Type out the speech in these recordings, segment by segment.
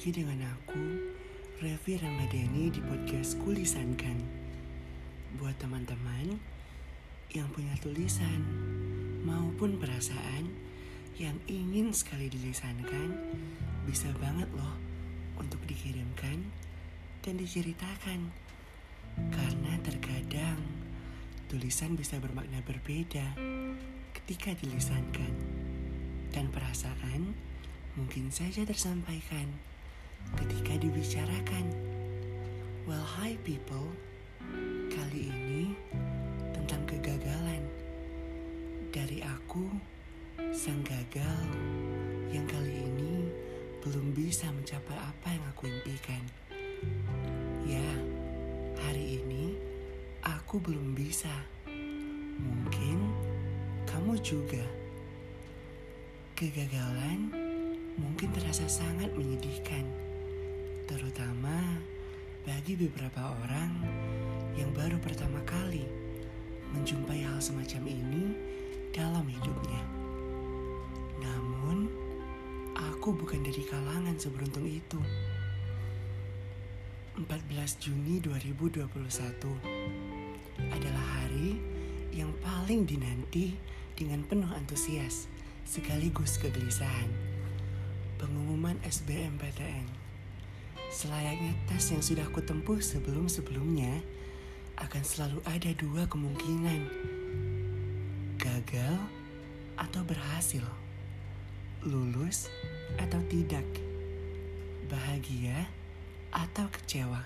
lagi dengan aku, Revi Ramadhani di podcast Kulisankan. Buat teman-teman yang punya tulisan maupun perasaan yang ingin sekali dilisankan, bisa banget loh untuk dikirimkan dan diceritakan. Karena terkadang tulisan bisa bermakna berbeda ketika dilisankan. Dan perasaan mungkin saja tersampaikan ketika dibicarakan. Well, hi people. Kali ini tentang kegagalan. Dari aku, sang gagal yang kali ini belum bisa mencapai apa yang aku impikan. Ya, hari ini aku belum bisa. Mungkin kamu juga. Kegagalan mungkin terasa sangat menyedihkan, terutama bagi beberapa orang yang baru pertama kali menjumpai hal semacam ini dalam hidupnya. Namun, aku bukan dari kalangan seberuntung itu. 14 Juni 2021 adalah hari yang paling dinanti dengan penuh antusias sekaligus kegelisahan pengumuman SBMPTN. Selayaknya tes yang sudah aku tempuh sebelum-sebelumnya, akan selalu ada dua kemungkinan. Gagal atau berhasil. Lulus atau tidak. Bahagia atau kecewa.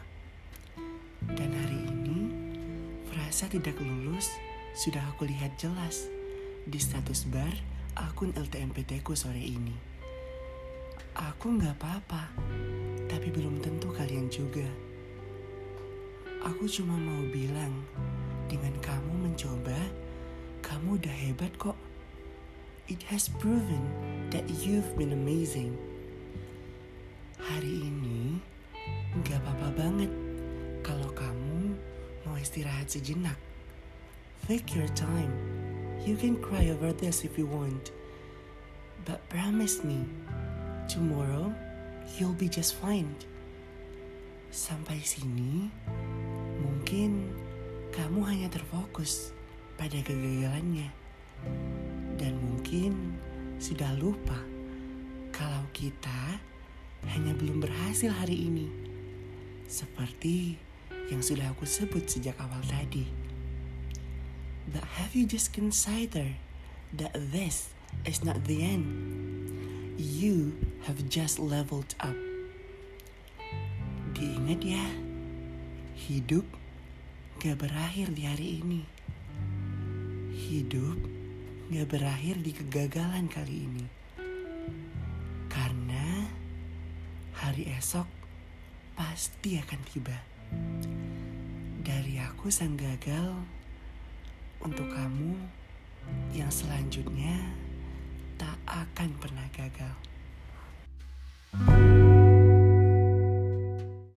Dan hari ini, frasa tidak lulus sudah aku lihat jelas di status bar akun LTMPT ku sore ini. Aku nggak apa-apa, tapi belum tentu kalian juga. Aku cuma mau bilang, dengan kamu mencoba, kamu udah hebat kok. It has proven that you've been amazing. Hari ini nggak apa-apa banget kalau kamu mau istirahat sejenak. Take your time. You can cry over this if you want. But promise me, Tomorrow, you'll be just fine. Sampai sini, mungkin kamu hanya terfokus pada kegagalannya. Dan mungkin sudah lupa kalau kita hanya belum berhasil hari ini. Seperti yang sudah aku sebut sejak awal tadi. But have you just considered that this is not the end? You have just leveled up. Diingat ya, hidup gak berakhir di hari ini. Hidup gak berakhir di kegagalan kali ini. Karena hari esok pasti akan tiba. Dari aku sang gagal, untuk kamu yang selanjutnya tak akan pernah gagal. thank you